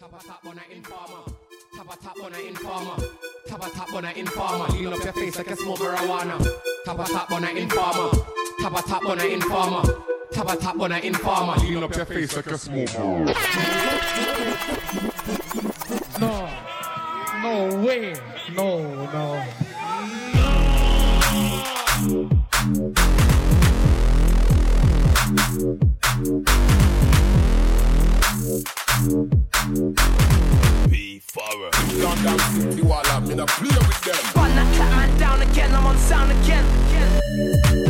Tap a tap on a informer. Tap a tap on a informer. Tap a tap on a informer. Lean up your face like a smoke marijuana. Tap a tap on a informer. Tap a tap on a informer. Tap a tap on a informer. Lean up your face like a smoke. No. No way. No, no. Be thorough. London City Warlord, me not play with them. Clap man down again, I'm on sound again. I'm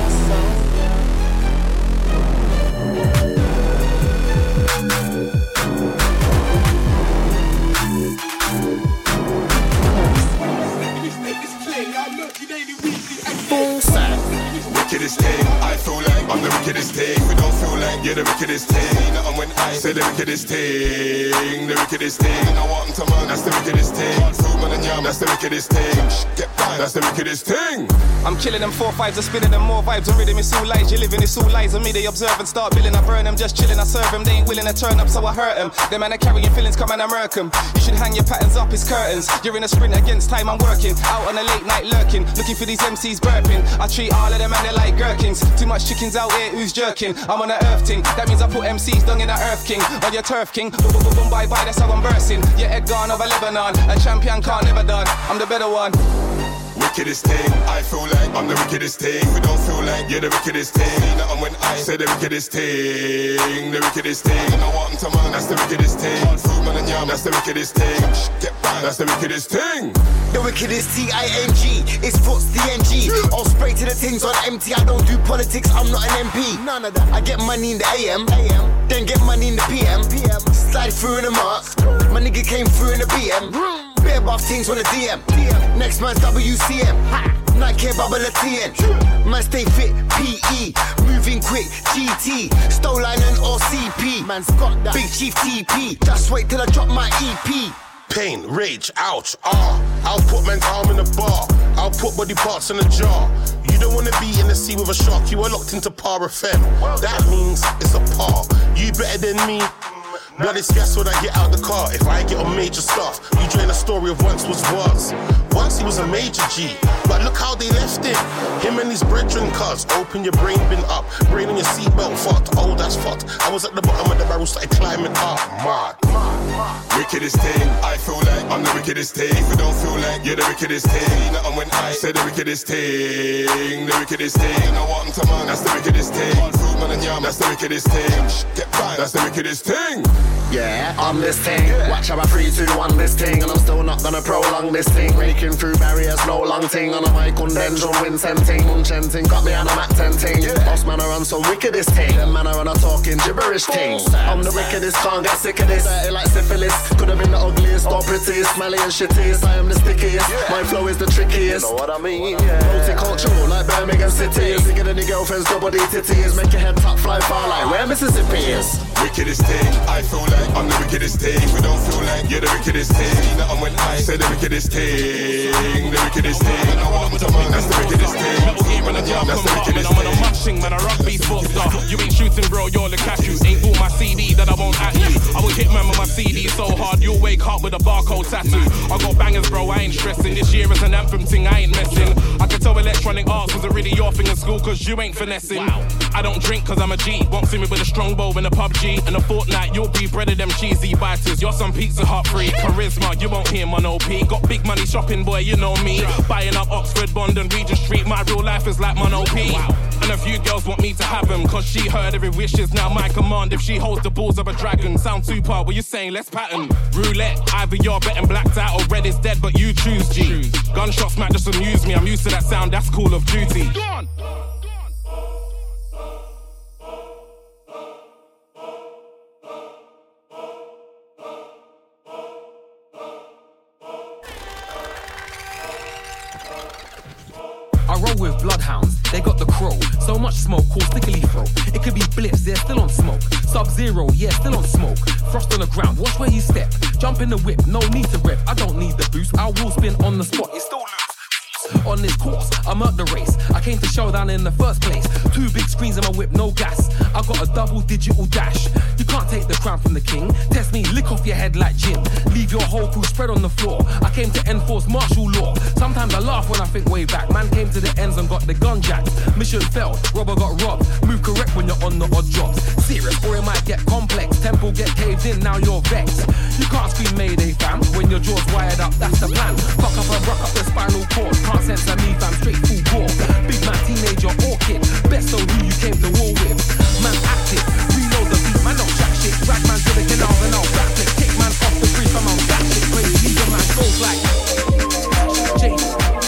Thing, wickedest thing. We don't feel like you're the wickedest thing. And when I say the wickedest thing, the wickedest thing, I want to man, that's the wickedest thing. Food man and yam, that's the wickedest thing. Get back, that's the wickedest thing. I'm killing them four fives, I'm spinning them more vibes. I'm rhythm, it's all lies. you're living, it's all lies. On me, they observe and start billing. I burn them, just chilling, I serve them. They ain't willing to turn up, so I hurt them. Them man are carrying feelings, come and I murk 'em. You should hang your patterns up, it's curtains. You're in a sprint against time, I'm working. Out on a late night lurking, looking for these MCs burping. I treat all of them and they're like gherkins. Too much chickens out here, who's jerking? I'm on a earth thing, that means I put MCs down in a earth king. On your turf king, boom, boom, boom, bye bye, that's how I'm bursting. Yeah, Edgar of a Lebanon, a champion can't never done. I'm the better one. Wickedest thing, I feel like I'm the wickedest thing. We don't feel like you're the wickedest thing. And when I say the wickedest thing, the wickedest thing, I want to man, that's the wickedest thing. Food man and yam, that's the wickedest thing. Get back, that's the wickedest thing. The wickedest T-I-N-G. It's Foots the NG. I'll spray to the things on empty. I don't do politics. I'm not an MP. None of that. I get money in the AM. AM. Then get money in the PM. PM. Slide through in the mark. My nigga came through in the BM. Bare buff things on the DM. DM. Next man's WCM. Ha. Nike bubble a TN. Man stay fit. PE. Moving quick. GT. Stoline and or CP. Man's got that. Big Chief TP. Just wait till I drop my EP. Pain, rage, ouch, ah. I'll put man's arm in a bar. I'll put body parts in a jar. You don't wanna be in the sea with a shark. You are locked into par FM. That means it's a par. You better than me. Blood is gas when I get out the car. If I get on major stuff, you drain a story of once was was. Once he was a major G, but look how they left it. Him and his brethren cuz open your brain bin up, brain on your seatbelt fucked. Oh, that's fucked. I was at the bottom of the barrel, started climbing up. Mad. Wickedest thing, I feel like I'm the wickedest thing. You don't feel like you're the wickedest thing, and when I say the wickedest thing, the wickedest thing, I want to man, that's the wickedest thing. Man and yam, that's the wickedest thing. Get back, that's the wickedest thing. Yeah, I'm this thing. Watch how I 3, 2, 1 this thing. And I'm still not gonna prolong this thing. Breaking through barriers, no long thing. On a mic on then John Vincent ting. Munchenting, got me on I'm at 10 ting. Boss man, I run some wickedest thing. Them man, I run a talking gibberish thing. I'm the wickedest, can't get sick of this. Dirty like syphilis. Could have been the ugliest or prettiest, smelly and shittiest. I am the stickiest. My flow is the trickiest. Know what I mean? Yeah. Multicultural like Birmingham City. Is bigger than your girlfriend's double D titties. Make your head top fly far like where Mississippi is. Wickedest thing, I feel like I'm the wickedest thing. If you don't feel like you're the wickedest thing, and when I say the wickedest thing, the wickedest thing, I want to man, that's the wickedest thing. Metal here and a jump That's the come wickedest I'm on a thing. mushing, man, a rugby sports star. You ain't shooting, bro, you're Lukaku. Ain't bought my CD that I won't at you. I will hit man with my CD so hard, you you'll wake up with a barcode tattoo. I got bangers, bro, I ain't stressing. This year is an anthem thing, I ain't messing. I can tell electronic arts wasn't really your thing in school, cause you ain't finessing. I don't drink cause I'm a G. Won't see me with a strong bow in a PUBG. And a Fortnite, you'll be bread of them cheesy biters. You're some pizza hut free. Charisma, you won't hear my OP. Got big money shopping, boy, you know me. Buying up Oxford, Bond, and Regent Street. My real life is like my OP. And a few girls want me to have them, cause she heard every wish is now my command. If she holds the balls of a dragon, sound part, what you saying? Let's pattern. Roulette, either you're betting blacked out or red is dead, but you choose G. Gunshots might just amuse me, I'm used to that sound, that's Call of Duty. I roll with bloodhounds, they got the crow. So much smoke, called stickily throat. It could be blips, they're still on smoke. Sub zero, yeah, still on smoke. Frost on the ground, watch where you step. Jump in the whip, no need to rep. I don't need the boost, I will spin on the spot. It's still. On this course, I'm at the race. I came to showdown in the first place. Two big screens in my whip, no gas. I got a double digital dash. You can't take the crown from the king. Test me, lick off your head like gin. Leave your whole crew spread on the floor. I came to enforce martial law. Sometimes I laugh when I think way back. Man came to the ends and got the gun jacked. Mission failed, robber got robbed. Move correct when you're on the odd drops. Serious, or it might get complex. Temple get caved in, now you're vexed. You can't scream Mayday fam when your jaw's wired up. That's the plan. Fuck up and rock up the spinal cord. Can't censor me fam, straight full bore. Big man, teenager or kid. Best know who you came to war with. Man active, reload the beat, man don't jack shit. Drag man to the canals and I'll rap it. Kick man off the brief, I'm on that shit. Crazy, leave a man goes like. James.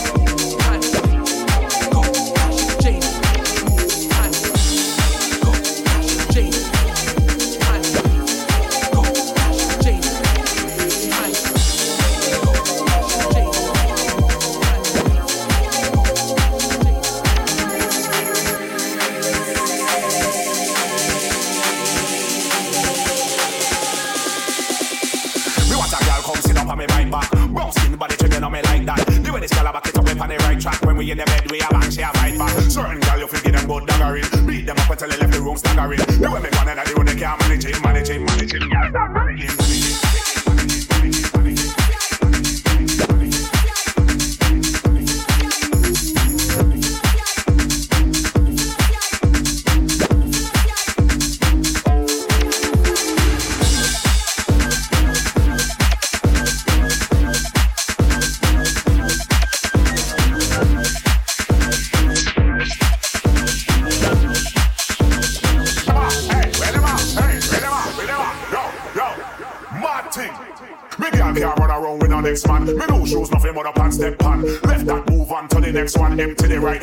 Empty the right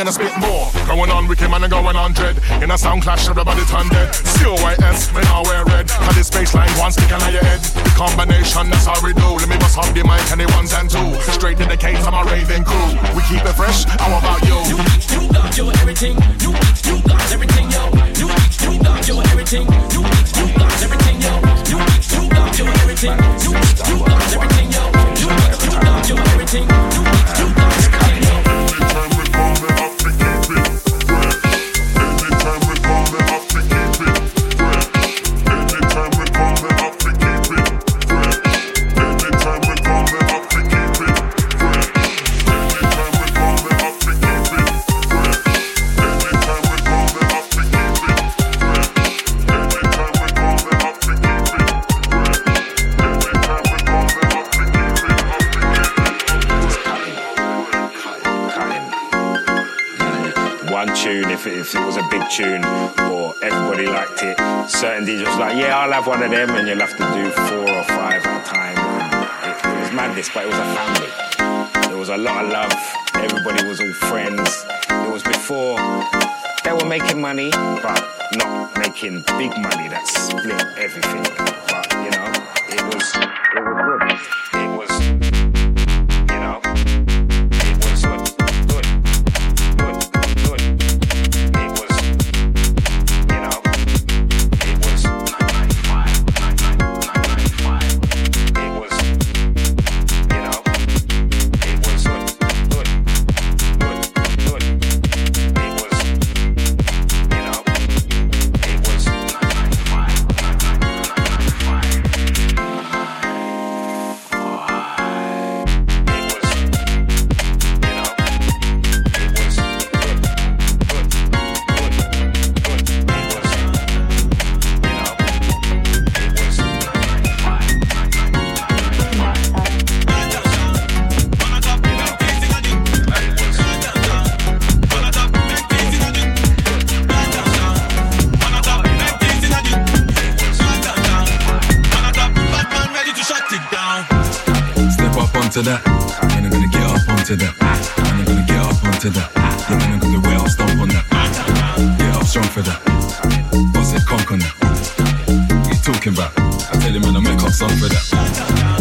gonna spit making big money onto that, and I'm gonna get up onto that, and I'm gonna get up onto that, yeah, and I'm gonna well stomp on that, get up strong for that, boss it conk on that. What you talking about? I tell him man I make up song for that.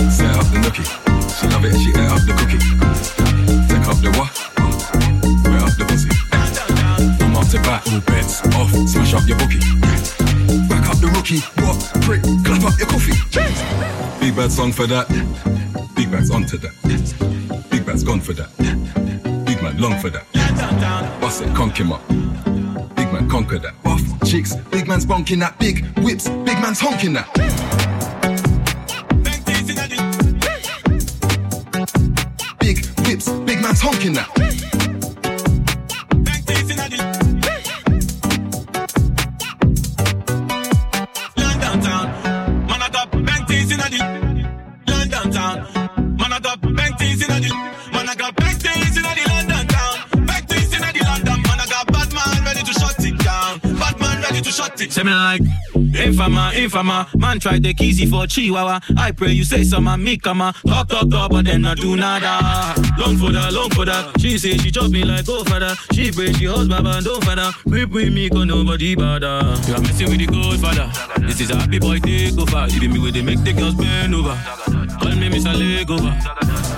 Set up the nookie, she love it she ate up the cookie. Take up the what? Wet up the pussy. I'm up to bat, all bets off, smash up your bookie. Back up the rookie, what? Prick, clap up your coffee. Big bad song for that. Big man's onto that. Big man's gone for that. Big man long for that. Bust it, conk him up. Big man conquer that. Off cheeks, big man's bonking that. Big whips, big man's honking that. Big whips, big man's honking that. Say me like. Infama, infama, man try take easy for Chihuahua. I pray you say some and me come talk, talk, talk, but then I do nada. Long for that, long for that. She say she chop me like go that. She pray she host baba, don't that. Whip with me, cause nobody bother. You are messing with the Godfather. This is a happy boy take over. Leaving me with the make the girls bend over. Call me Mr. Legover.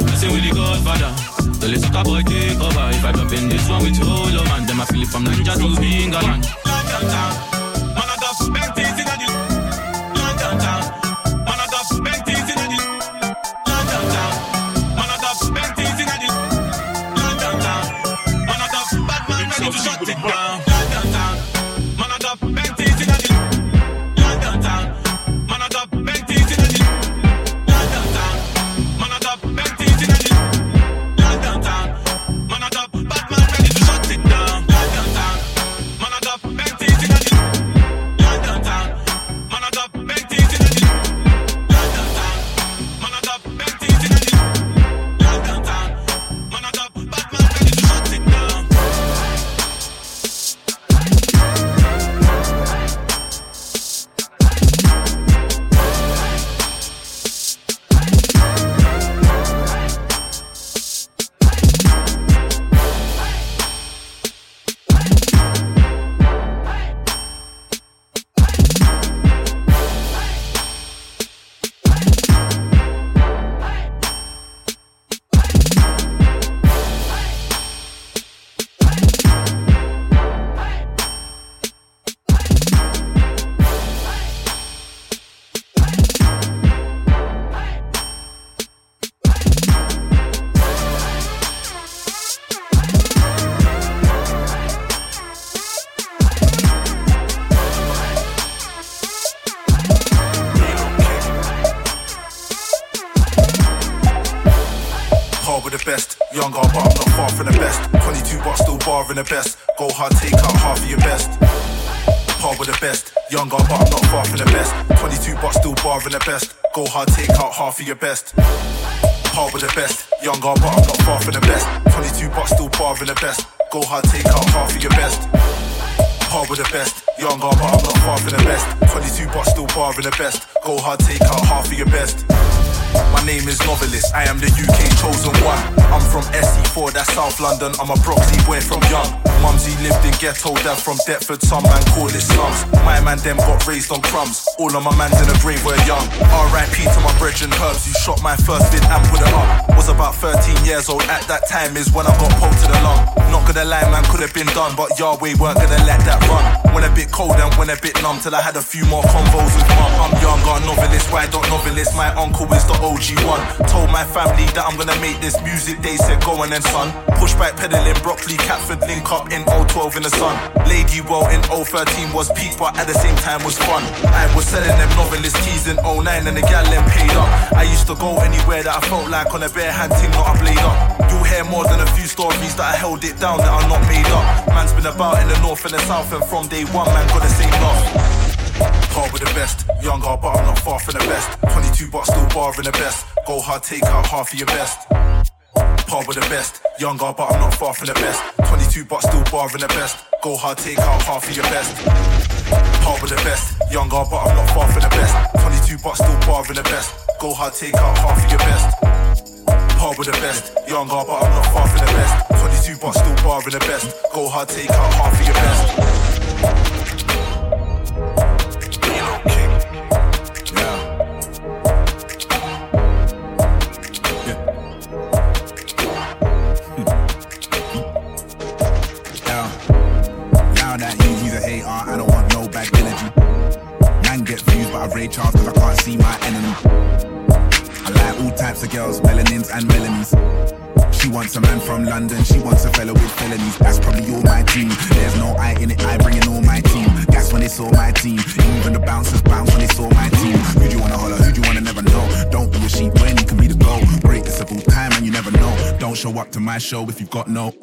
Messing with the Godfather. The little sucker boy take over. If I drop in this one with of man, then I feel it from Ninja to England. London barring the best. Go hard, take out half of your best. Hard with the best, younger but I'm not far from the best. 22 but still barring the best. Go hard, take out half of your best. Hard with the best, younger but I'm not far from the best. 22 but still barring the best. Go hard, take out half of your best. Hard with the best. Younger, but I'm not far from the best. 22 but still bar in the best. Go hard, take out half of your best. My name is Novelist, I am the UK chosen one. I'm from SE4, that's South London. I'm a Brockley boy from young. Mumsy lived in ghetto, dad from Deptford, some man call it slums. My man them got raised on crumbs. All of my mans in the grave were young. RIP to my brethren Herbs, you shot my first vid and put it up. Was about 13 years old at that time, is when I got poked to the lung. Not gonna lie, man, could have been done, but Yahweh weren't gonna let that run. When a bit cold and when a bit numb, till I had a few more convos with mum. I'm younger, novelist, why don't novelist? My uncle is the OG one. Told my family that I'm gonna make this music, they said go on then son. Pushback pedaling, Brockley, Catford, link up in 012 in the sun. Ladywell in 013 was peak, but at the same time was fun. I was selling them novelist keys in 09 and the gal them paid up. I used to go anywhere that I felt like on a bare hand thing, not a blade up. You'll hear more than a few stories that I held it down that are not made up. Man's been about in the north and the south, and from day one, man got the same love. Hard with the best, younger, but I'm not far from the best. 22 but still bar in the best. Go hard, take out half of your best. Par with the best, younger, but I'm not far from the best. 22 but still bar in the best. Go hard, take out half of your best. Par with the best, younger, but I'm not far from the best. 22 but still bar in the best. Go hard, take out half of your best. Par with the best, younger, but I'm not far from the best. 22 but still bar in the best. Go hard, take out half of your best. I rate chance cause I can't see my enemy. I like all types of girls, melanins and melanies. She wants a man from London, she wants a fellow with felonies. That's probably all my team. There's no I in it, I bring in all my team. That's when they saw my team. Even the bouncers bounce when they saw my team. Who do you wanna holler? Who do you wanna never know? Don't be a sheep when you can be the goal. This up all time and you never know. Don't show up to my show if you've got no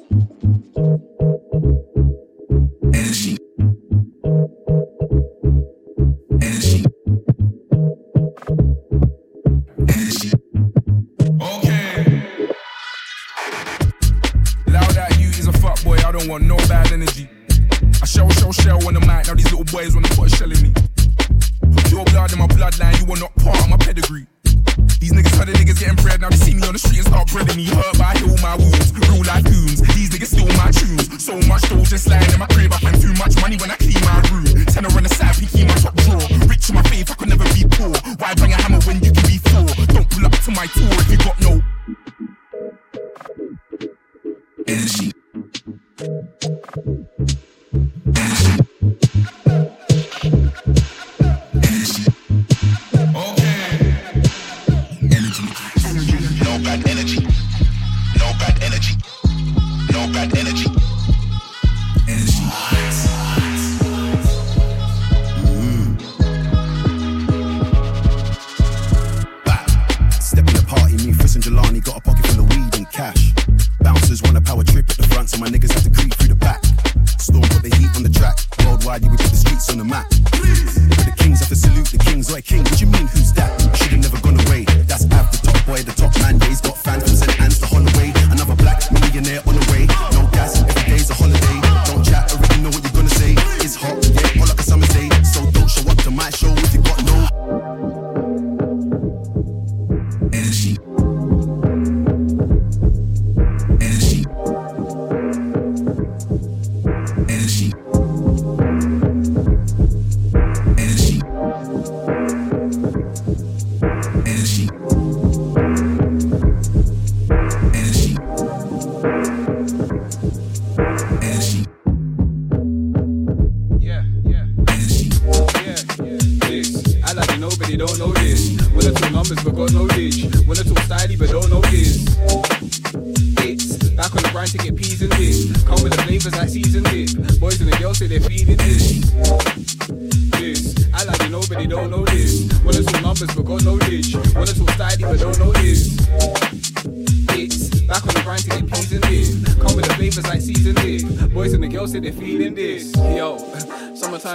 energy. Energy.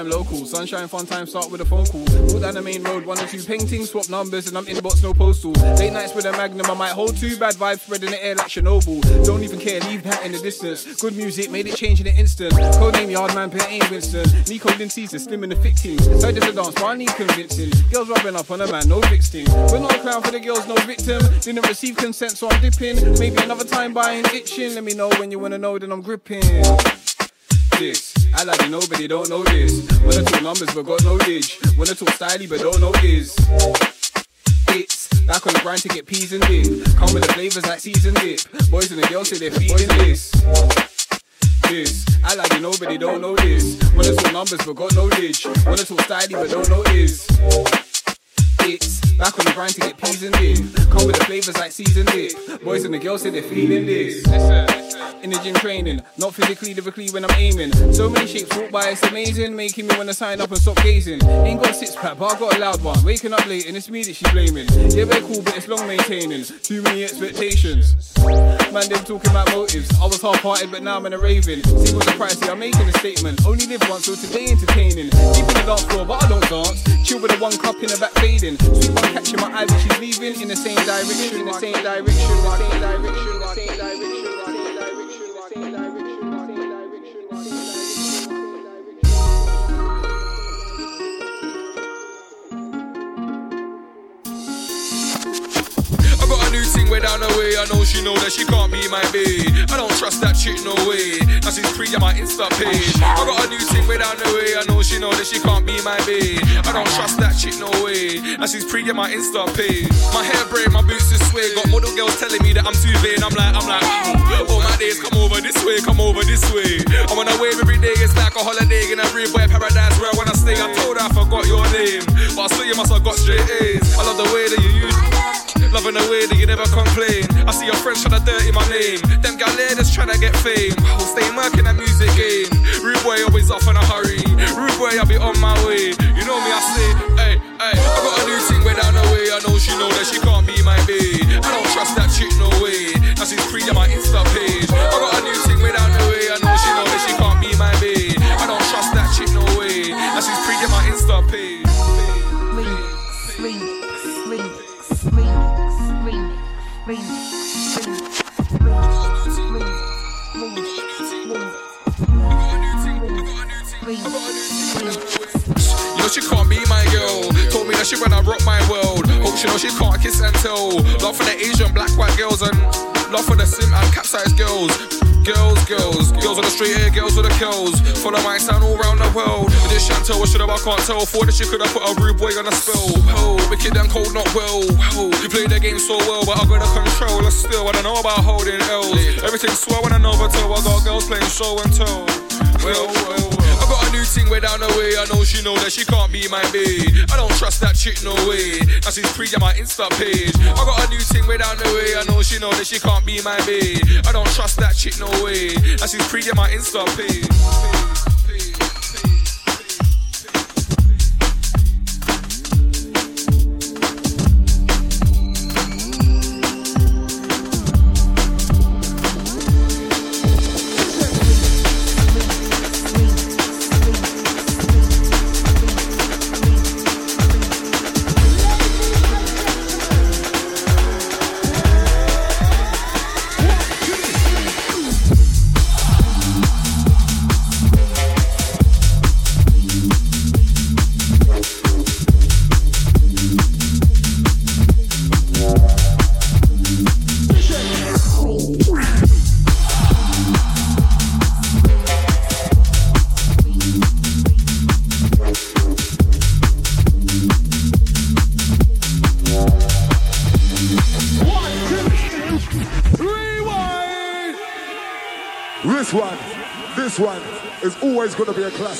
Summertime local, sunshine fun time, start with a phone call. Walk down the main road, one or two paintings, swap numbers, and I'm inbox, no postal. Late nights with a magnum, I might hold two bad vibes, spread in the air like Chernobyl. Don't even care, leave that in the distance. Good music, made it change in an instant. Codename Yardman, Pet ain't Winston. Nico Caesar, slim in the thick team. Side just a dance, but I need convincing. Girls rubbing up on a man, no vixen. We're not a clown for the girls, no victim. Didn't receive consent, so I'm dipping. Maybe another time buying itching. Let me know when you wanna know, then I'm gripping. This, I like you know, but they don't know this. Wanna talk numbers, but got no dig. Wanna talk styly, but don't know is. It's back on the grind to get peas and dip. Come with the flavors like seasoned dip. Boys and the girls say they're feeding this. This, I like you know, but they don't know this. Wanna talk numbers, but got no dig. Wanna talk styly, but don't know is. Back on the grind to get peas and dip. Come with the flavors like seasoned dip. Boys and the girls say they're feeling this. In the gym training, not physically, lyrically when I'm aiming. So many shapes walk by, it's amazing, making me wanna sign up and stop gazing. Ain't got a six pack, but I got a loud one. Waking up late and it's me that she's blaming. Yeah, very cool, but it's long maintaining. Too many expectations. Man, them talking about motives. I was half-hearted, but now I'm in a raving. See what's the price I'm making a statement. Only live once, so today entertaining. Deep in the dance floor, but I don't dance. Chill with a one cup in the back fading. Sweet one catching my eye, but she's leaving in the same direction, in the same direction, in the same direction, in the same direction. Thing way down the way. I know she know that she can't be my babe. I don't trust that chick, no way. Now she's pre on my Insta page. I got a new thing way down the way. I know she know that she can't be my babe. I don't trust that chick, no way. Now she's pre on my Insta page. My hair braid, my boots is sway. Got model girls telling me that I'm too vain. I'm like, I'm like, mm, oh my days, come over this way, come over this way. I'm on a wave every day. It's like a holiday in a real boy paradise where I wanna stay. I told her I forgot your name, but I swear you must have got straight A's. I love the way that you use. Loving the way that you never complain. I see your friends trying to dirty my name. Them galletas trying to get fame. I'll stay working that music game. Rude boy always off in a hurry. Rude boy, I'll be on my way. You know me, I say, hey, hey. I got a new thing way down the way. I know she know that she can't be my babe. I don't trust that chick, no way. Now she's pre on my Insta page. I got a she when I rock my world. Hope she know she can't kiss and tell. Love for the Asian, black, white girls and love for the sim and capsize girls. Girls, girls, girls on the street hair, girls with the curls. Follow my sound all around the world. With this Chantel, what should have I can't tell. For that she could have put a rude boy on a spell. Oh, wicked and cold, not well. Oh, you play the game so well, but I got the control. And still, I don't know about holding L's. Everything's swell when I know but. I got girls playing show and tell. Well, well, I got a new thing way down the way. I know she know that she can't be my babe. I don't trust that chick, no way. Now she's pre on my Insta page. I got a new thing way down the way. I know she know that she can't be my babe. I don't trust that chick, no way. Now she's pre on my Insta page.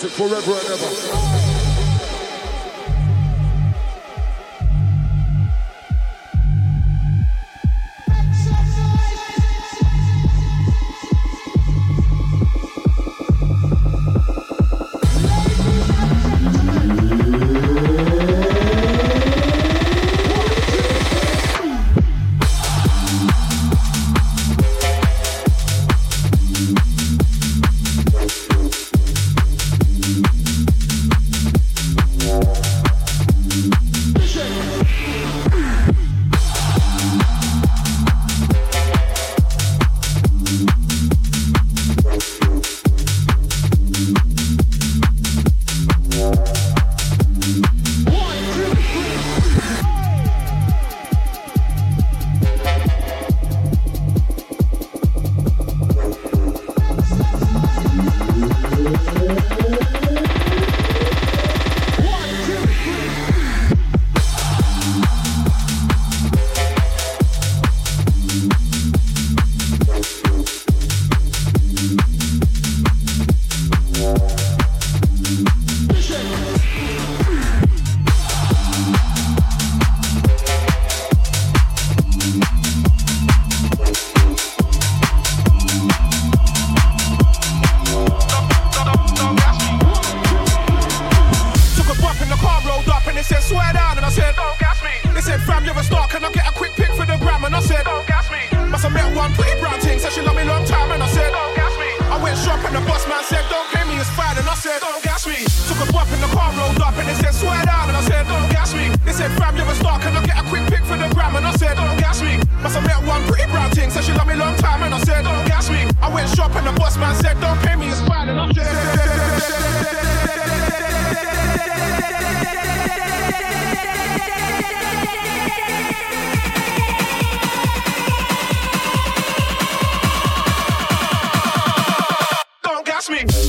Forever Trust me.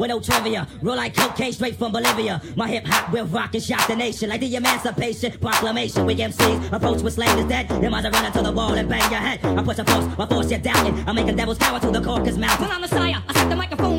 with no trivia. Roll like cocaine straight from Bolivia. My hip hop will rock and shock the nation like the Emancipation Proclamation. We MCs approach with slang is dead. Then might run into the wall and bang your head. I push a force, I force your down. I'm making devil's cower to the caucus mountain. Well, I'm sire, I set the microphone.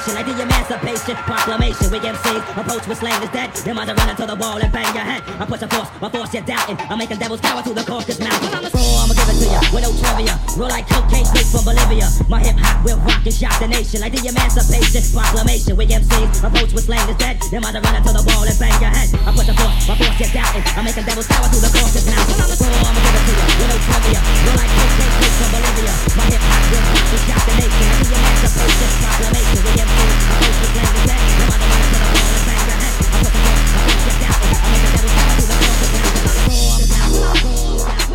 Nation like the Emancipation Proclamation. We MCs approach with slang is dead. Eyes are running to the wall and bang your head. I push a force, I force you doubting. I'm making devils cower to the cautious mouth. Roll like cocaine straight from Bolivia. My hip hop will rock and shock the nation like the Emancipation Proclamation. We MCs approach with slang is dead. Them eyes are running to the wall and bang your head. I put the force, my force you doubting. I'm making devils cower to the cautious now. When I'm the fool, I'ma give it to trivia. Roll like cocaine straight from Bolivia. My hip hop will rock and shock the nation like the Emancipation Proclamation. We MCs approach with slang is dead. Them eyes are running to the wall and bang your head. I push a force, I force you doubting. I'm making devils cower to the cautious mouth.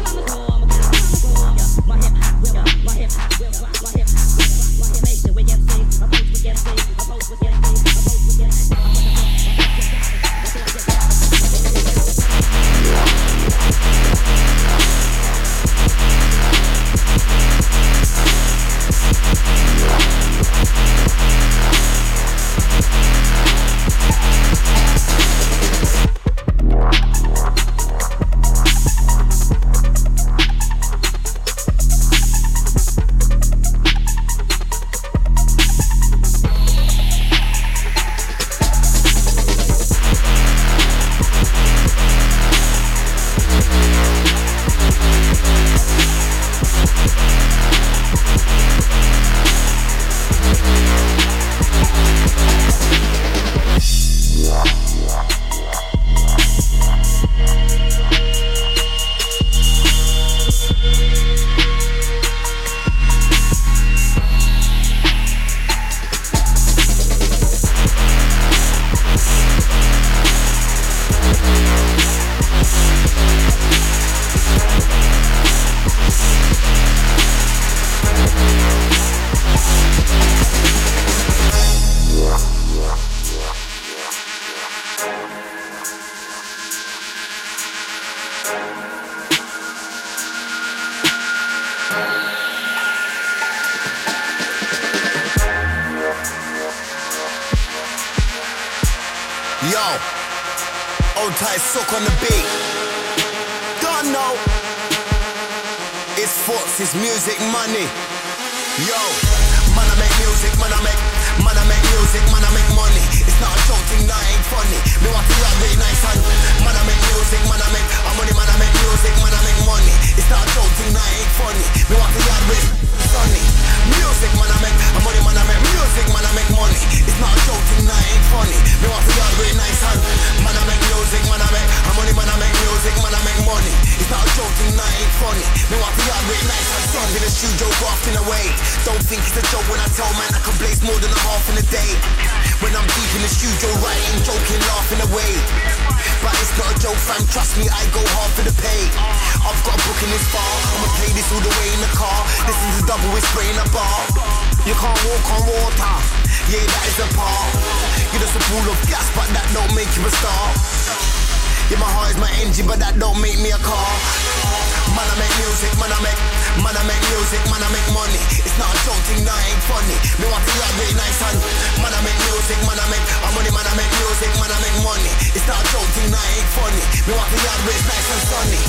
Make music, man, I make, man, I make music, man, I make money. It's not a joke thing, that ain't funny. Me want to rap really nice and man, I make music, man, I make, I'm money, man, I make music, man, I make money. It's not a joke thing, that ain't funny. Me want to rap really nice and sunny.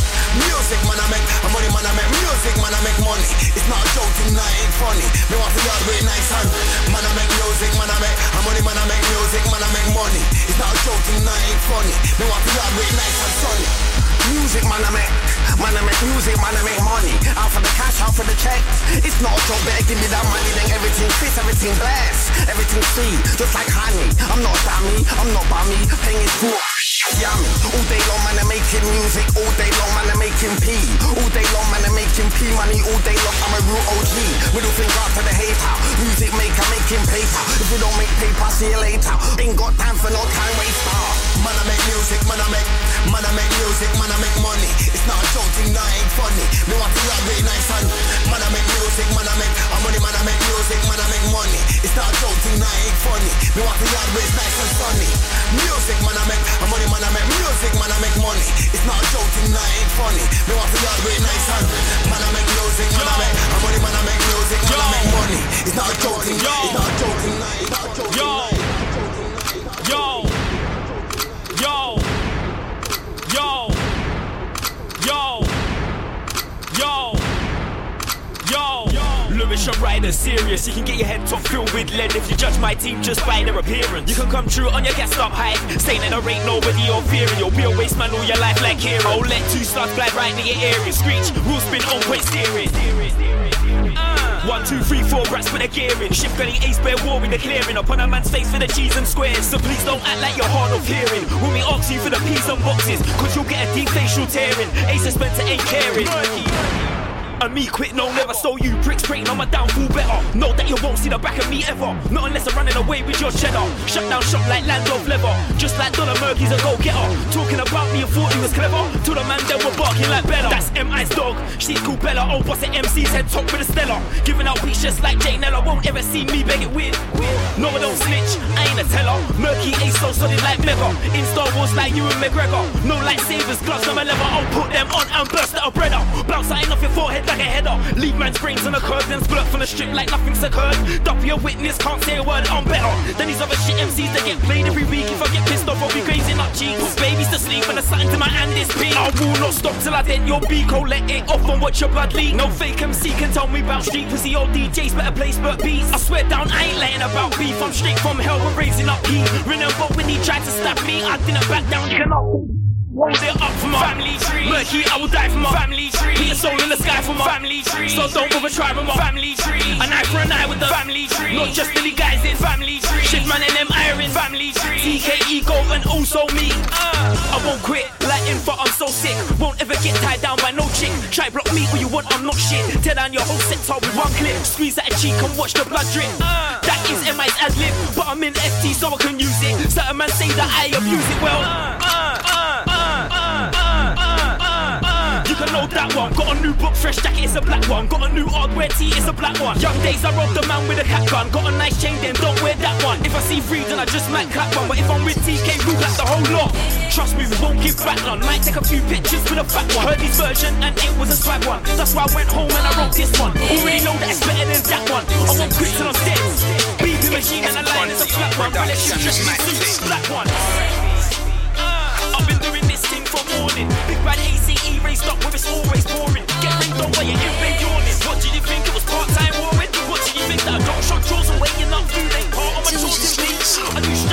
Music, man, I make, I'm money, man, I make music, man, I make money. It's not a joke thing, that ain't funny. Me want to rap really nice and man, I make music, man, I make, I'm money, man, I make music, man, I make money. It's not a joke thing, that ain't funny. Me want to rap really nice and sunny. Music, man, I make, man, I make music, man, I make money. Out the cash, out for the check. It's not a joke, better give me that money, then everything fits, everything blessed, everything sweet, just like honey. I'm not dummy, I'm not bummy, paying full. Yummy. All day long, man, I'm making music. All day long, man, I'm making P. All day long, man, I'm making P money. All day long, I'm a real OG. Middle finger up to the hater. Music maker making paper. If you don't make paper, see you later. Ain't got time for no time waster. Man, I make music, man, I make, man, I make music, man, I make money. It's not a joke thing, that ain't funny. Me want to rap really nice and man, I make music, man, I make, I'm money, man, I make music, man, I make money. It's not a joke thing, that ain't funny. Me want to rap really nice and sunny. Music, man, I make, I'm money, man, I make music, man, I make money. It's not a joke thing, that ain't funny. Me want to rap really nice and man, I make music, man, I make, I'm money, man, I make music, man, I make money. It's not a joke thing, it's not a joke thing, it's not a joke thing. Yo. Lewis, your rider, serious. You can get your head top filled with lead if you judge my team just by their appearance. You can come true on your gas up high, saying that there ain't nobody. You'll be a waste man all your life like hero. Oh, let two stars fly right near your area. Screech, wheel spin on point steering. Uh. One, two, three, four, rats put the gear in. Shift gully, ace bear war with the clearing. Up on a man's face for the cheese and squares. So please don't act like you're hard of hearing. When we ask you for the peas and boxes, cause you'll get a deep facial tearing. Ace and Spencer ain't caring. And me quit, no, never. So you pricks praying on my downfall better. Know that you won't see the back of me ever. Not unless I'm running away with your cheddar. Shut down shop like land of leather. Just like Donna Murky's a go getter. Talking about me and thought he was clever. To the man that were barking like Bella. That's M.I.'s dog. She's called Bella. Oh, boss at MC's head top with a Stella. Giving out beats just like Jay Nella. Won't ever see me beg it weird. No, I don't snitch. I ain't a teller. Murky ace so solid like Mega. In Star Wars like Ewan McGregor. No lightsabers, gloves, no my leather. I'll put them on and burst out a breader. Bounce something off your forehead like a header. Leave man's brains on the curb, then split from the strip like nothing's occurred. Duffy a witness, can't say a word, I'm better than these other shit MCs that get played every week. If I get pissed off, I'll be grazing up cheeks. Put babies to sleep and a sign to my hand is peak. I will not stop till I dent your beak. Oh, let it off and watch your blood leak. No fake MC can tell me about street pussy old DJs better play spurt beats. I swear down, I ain't letting about beef. I'm straight from hell, we're raising up heat. Remember when he tried to stab me, I didn't back down. You cannot. It up for my family tree. Murky, I will die for my family tree. Be a soul in the sky for my family tree. So don't bother trying with my family tree. An eye for an eye with the family tree. Not just Billy guys in family tree. Shift man and them iron family tree. TKE go and also me. Uh, I won't quit. Like info, I'm so sick. Won't ever get tied down by no chick. Try block me all you want, I'm not shit. Tear down your whole sector with one clip. Squeeze at a cheek and watch the blood drip. Uh. That is MI's ad lib, but I'm in FT so I can use it. Certain man say that I abuse it well. You know that one. Got a new book, fresh jacket, it's a black one. Got a new hardware tee, it's a black one. Young days, I robbed the man with a cat gun. Got a nice chain, then don't wear that one. If I see free, then I just might clap one. But if I'm with TK, we like the whole lot. Trust me, we won't give back none. Might take a few pictures with a fat one. Heard his version and it was a swag one. That's why I went home and I wrote this one. Already know that it's better than that one. I won't quit till I'm dead. BB machine and a line is a flat one. Relationship, black one. Raced up where it's always boring. Get ringed on while you're in bed yawning. What did you think it was part time warring? What did you think that I don't shot drawers and waiting up food ain't part of my please? I do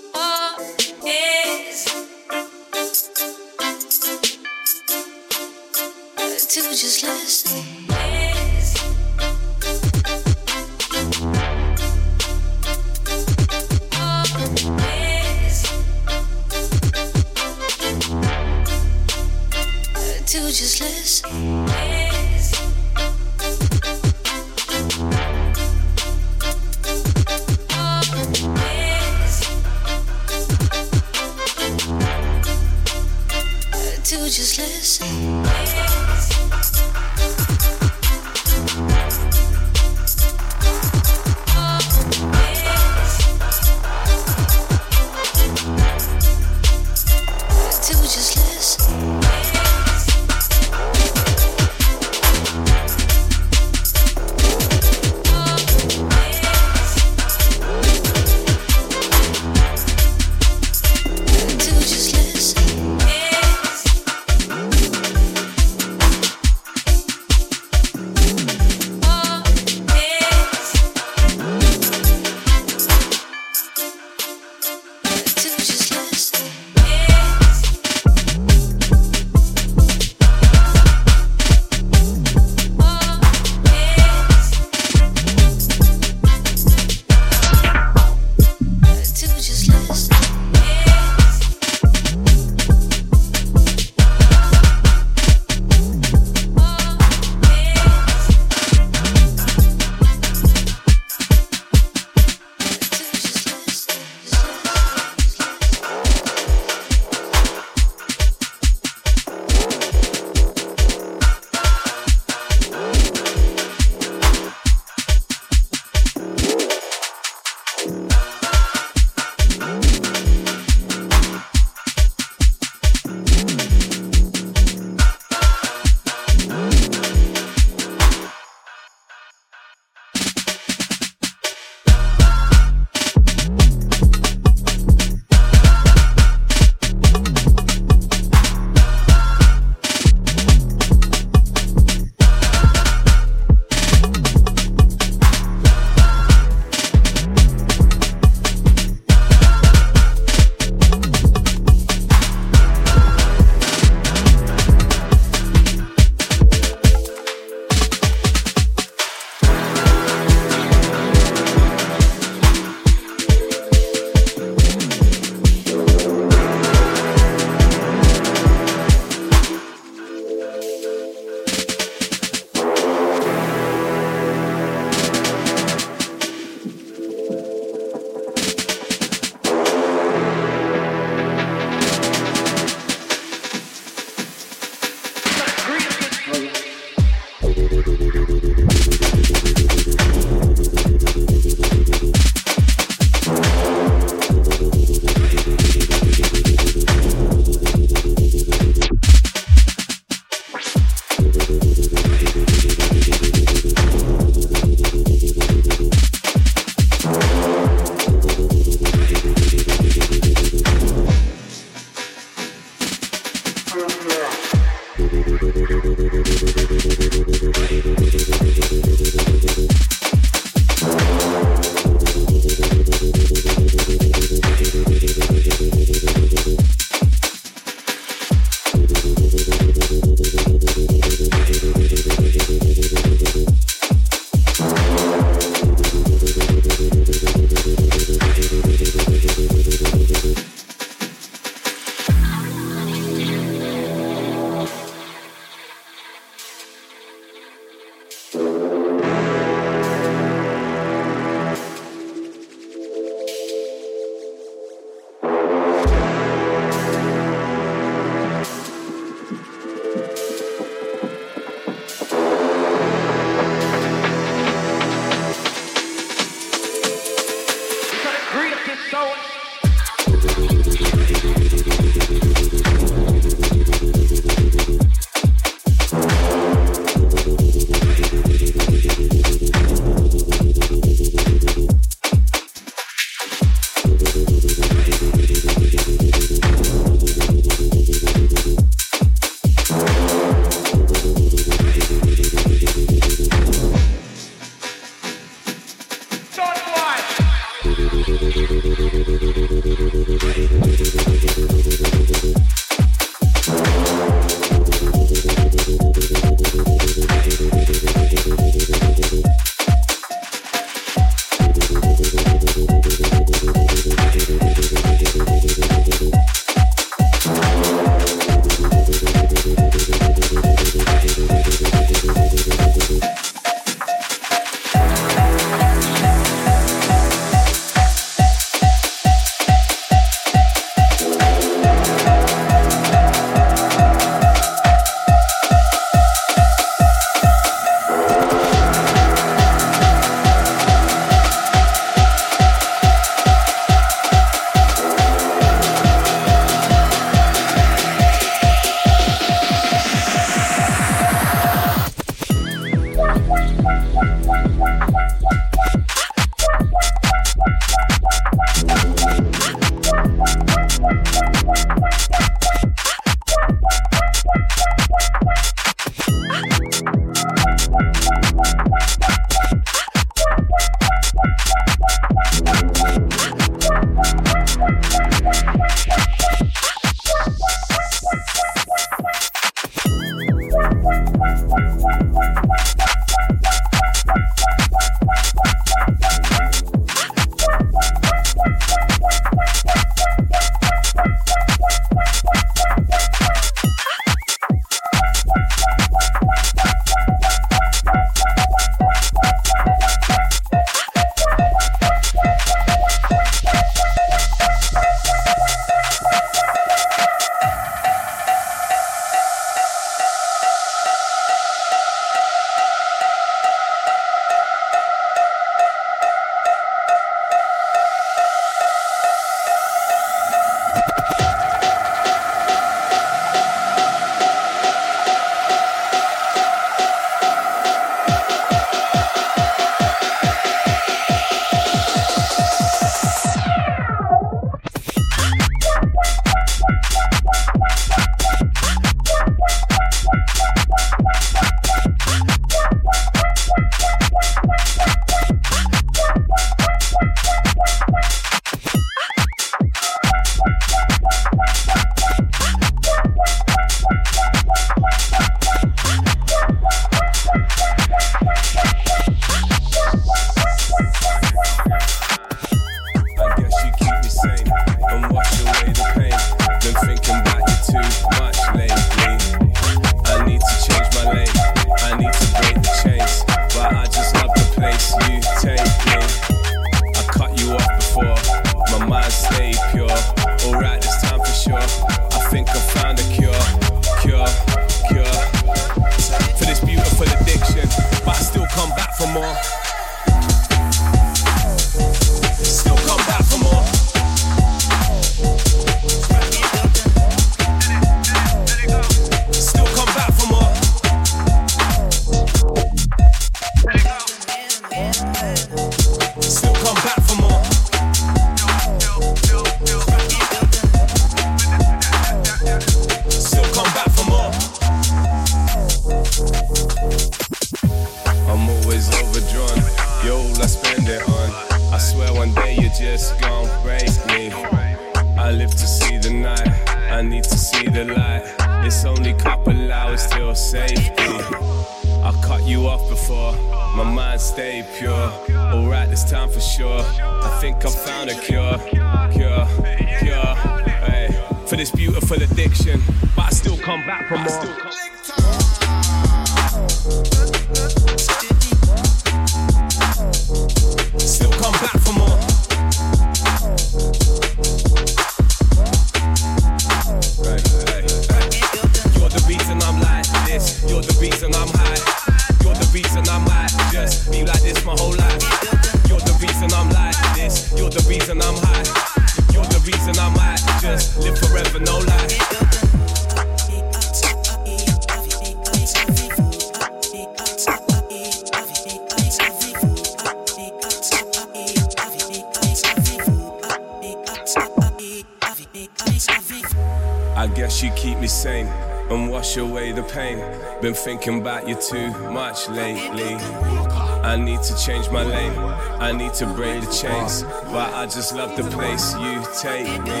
my lane. I need to break the chains. But I just love the place you take me.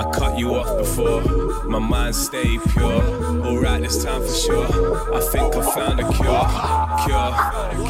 I cut you off before. My mind stayed pure. Alright, this time for sure. I think I found a cure. Cure,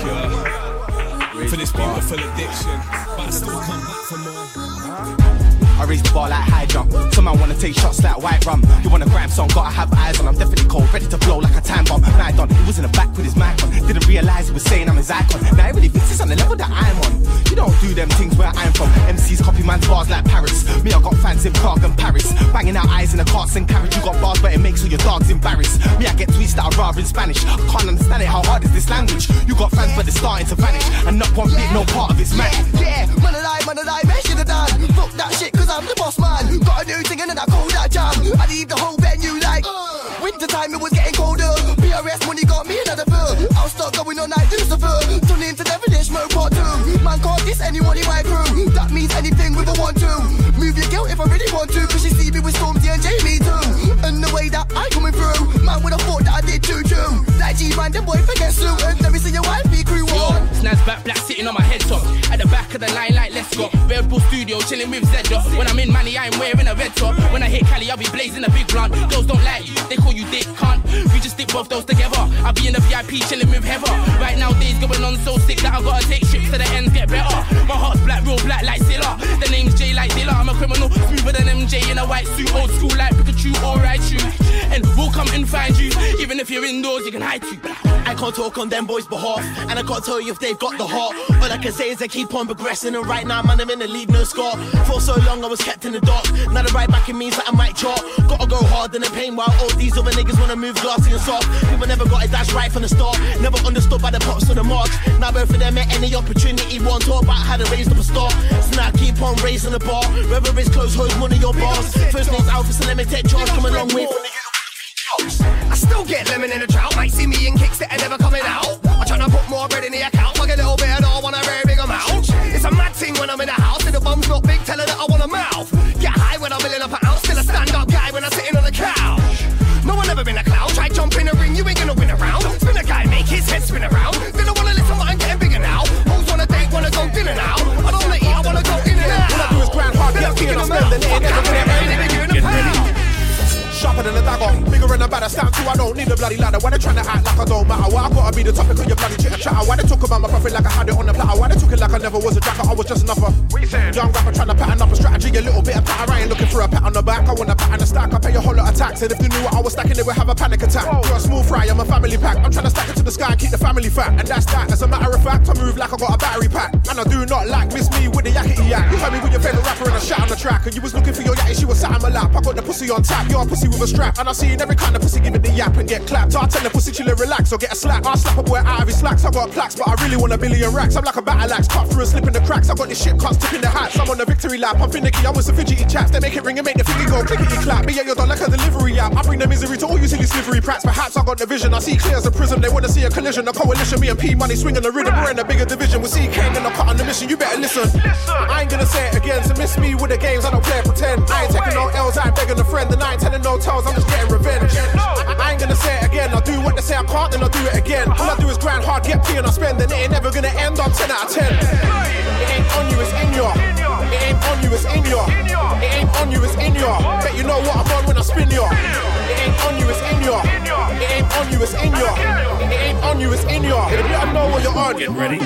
cure. For this beautiful addiction. But I still come back for more. I raise the bar like high jump. Some man wanna take shots like white rum. You wanna grab song, gotta have eyes on. I'm definitely cold, ready to blow like a time bomb. Night on, he was in the back with his mic on. Didn't realize he was saying I'm his icon. Now he really thinks it's on the level that I'm on. You don't do them things where I'm from. MCs copy man's bars like Paris. Me, I got fans in Prague and Paris. Banging out eyes in the carts and carriage. You got bars, but it makes all your dogs embarrassed. Me, I get tweets that are rather in Spanish. I can't understand it, how hard is this language? You got fans, but they're starting to vanish. And not one bit, no part of it's man. Yeah, man alive, man alive, man should have done. Fuck that shit, cause I'm the boss man. Got a new thing and then I call that jam. I leave the whole venue like, uh. winter time it was getting PRS money got me another bill. I'll start going on like Lucifer. Turn into devilish mode part two. Man can't diss anyone in my crew. That means anything with a one two. Move your girl if I really want to. Cause she see me with Stormzy and JME too. And the way that I coming through. Man would have thought that I did too too. That G-man, the boy forget Sue. And let me see your wife be crew one. Snaz back black sitting on my head top. At the back of the line like let's go. Red Bull Studio chilling with Zdot. When I'm in money, I'm wearing a red top. When I hit Cali, I'll be blazing a big blunt. Girls don't like you, they call you dick cunt. We just stick both those together. I'll be in the VIP chilling with Heather. Right now, days going on so sick that I gotta take trips to the ends get better. My heart's black, real black like Zilla. The name's J like Dilla. I'm a criminal, smoother than MJ in a white suit, old school like Pikachu or Raichu. And we'll come and find you. Even if you're indoors, you can hide too. I can't talk on them boys' behalf, and I can't tell you if they've got the heart. All I can say is they keep on progressing, and right now, man, I'm in the lead, no score. For so long, I was kept in the dark. Now the right back in means that I might chart. Gotta go hard in the pain while all these other niggas wanna move glassy and soft. People never got it, that's right from the start. Never understood by the pops or the marks. Now both of them at any opportunity, want talk about how to raise up a star. So now I keep on raising the bar. Whether it's close, hold money or bars. First name's Alpha, so let me take charge. Come a long way from the I still get lemon in the drought. Might see me in kicks that are never coming out. I'm trying to put more bread in the account. A better stand too. I don't need a bloody ladder. Why they trying to act like I don't matter? Why I gotta be the topic of your bloody chitter chatter? Why they talk about my profit like I had it on the platter? Why they talk it like I never was a jacker? I was just another young rapper trying to pattern up a strategy, a little bit of patter. I ain't looking for a pat on the back. I want a pat a the stack. I pay a whole lot of tax, and if they knew what I was stacking, they would have a panic attack. You're a small fry, I'm a family pack. I'm trying to stack it to the sky, keep the family fat, and that's that. As a matter of fact, I move like I got a battery pack, and I do not like miss me with the yakety yak. You heard me with your favorite rapper and a shot on the track, and you was looking for your yatty, she was sat on my lap. I got the pussy on tap, you're a pussy with a strap, and I see every kind of pussy give it the yap and get clapped. I tell the pussy chill and relax or get a slap. I slap a boy out of his slacks. I got plaques, but I really want a billion racks. I'm like a battle axe, cut through and slip in the cracks. I got this shit cuts tipping the hats. I'm on the victory lap. I'm finicky, I'm with some fidgety chaps. They make it ring and make the finger go clickety clap. Me and your done like a delivery app. I bring the misery to all you silly slivery prats. Perhaps I got the vision. I see clear as a prism. They wanna see a collision, a coalition. Me and P Money swinging the rhythm. We're in a bigger division. We see Kang and I cut on the mission. You better listen. I ain't gonna say it again. So miss me with the games. I don't play pretend. I ain't taking no L's. I ain't begging a friend. And I ain't telling no tales. I'm just getting revenge. I ain't gonna say it again. I do what they say I can't, then I'll do it again. All I do is grind hard, get paid, and I spend, and it ain't never gonna end on 10 out of 10. It ain't on you, it's in your. It ain't on you, it's in your. It ain't on you, it's in your. Bet you know what I'm on when I spin your. It ain't on you, it's in your. It ain't on you, it's in your. It ain't on you, it's in your. I know what you're on. Get ready.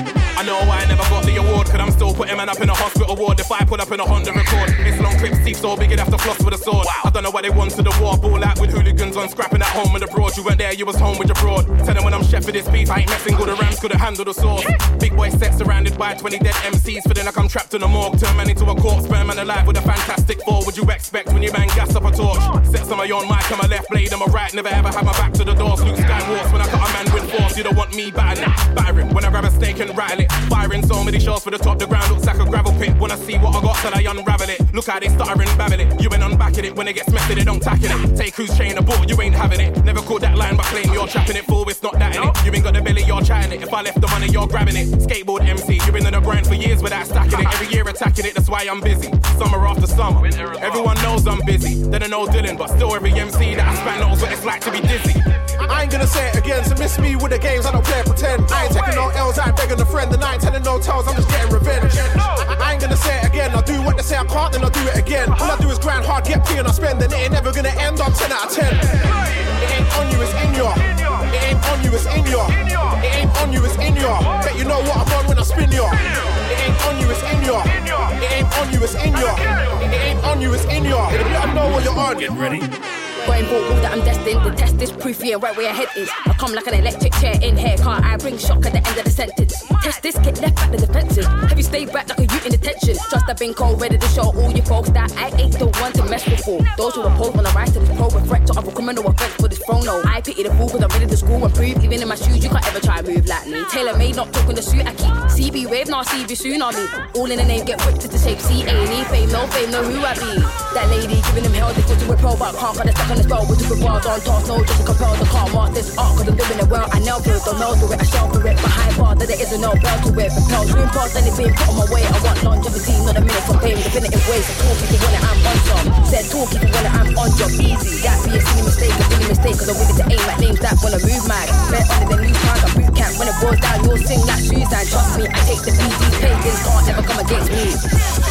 I know why I never got the award, cause I'm still putting man up in a hospital ward. If I pull up in a Honda record, it's long clips, teeth so big, you'd have to floss with a sword. I don't know why they want to the war, ball out with hooligans on scrapping at home and abroad. You weren't there, you was home with your broad. Tell them when I'm chef for this beef, I ain't messing good, the Rams could've handled the sauce. Big boy set surrounded by 20 dead MCs, feeling like I'm trapped in a morgue. Turn man into a corpse, burn man alive with a fantastic fall. Would you expect when you man gas up a torch? Set some of your on mic, on my left blade, on my right, never ever have my back to the doors. Luke Skywalks when I cut a man with force, you don't want me battling. Battering when I grab a snake and rattle it. Firing so many shots for the top, the ground looks like a gravel pit. When I see what I got, till I unravel it. Look how they stutter and babble it. You ain't on back it when it gets messy, they don't tackle it. Take who's chain a ball, you ain't having it. Never caught that line by claim you're trapping it full, it's not that in it. You ain't got the belly, you're chatting it. If I left the money, you're grabbing it. Skateboard MC, you've been in the grind for years without stacking it. Every year attacking it, that's why I'm busy. Summer after summer. Everyone knows I'm busy. They don't know Dylan, but still every MC that I span knows what it's like to be dizzy. I ain't gonna say it again, so miss me with the games, I don't play pretend. I ain't taking no L's, I ain't begging a friend, and I ain't telling no tales, I'm just getting revenge. I ain't gonna say it again, I'll do what they say I can't, then I'll do it again. All I do is grind hard, get paid, and I spend, and it ain't never gonna end on 10 out of 10. It ain't on you, it's in your. It ain't on you, it's in your. It ain't on you, it's in your. Bet you know what I'm on when I spin your. It ain't on you, it's in your. It ain't on you, it's in your. It ain't on you, it's in your. I know what you're on. Get ready. Going vocal that I'm destined to test this proof, yeah, right where your head is. I come like an electric chair in here. can't I bring shock at the end of the sentence? Test this, get left back the defensive. Have you stayed back like a youth in detention? Trust I've been cold, ready to show all you folks that I ain't the one to mess with. Those who oppose when I rise to this pro with threat to other criminal offense for this throne. No, I pity the fool cause I'm ready to school and prove. Even in my shoes, you can't ever try move like me. Tailor made, not talking the suit I keep. CB wave, now CB soon on me. All in the name, get whipped into shape. C A E fame, no fame, know who I be. That lady giving them hell, they to a pro, but can't got a stuck on the spell with the bars on toss, no just to compel the can't master this art cause I'm living it well. I know through don't know through it, I show through it. Behind bars that there isn't no bell to it. Propel, zoom past anything, put on my way. I want longevity, not a minute from pain. Definitive ways of talking to when I'm on top. Said talking to when I'm on job. Easy, that be a silly mistake, a silly mistake cause I'm willing to aim at names that wanna move mad. Bet under the new time, got boot camp. When it boils down, you'll sing shoes and trust me, I take the PG's pagans can't ever come against me.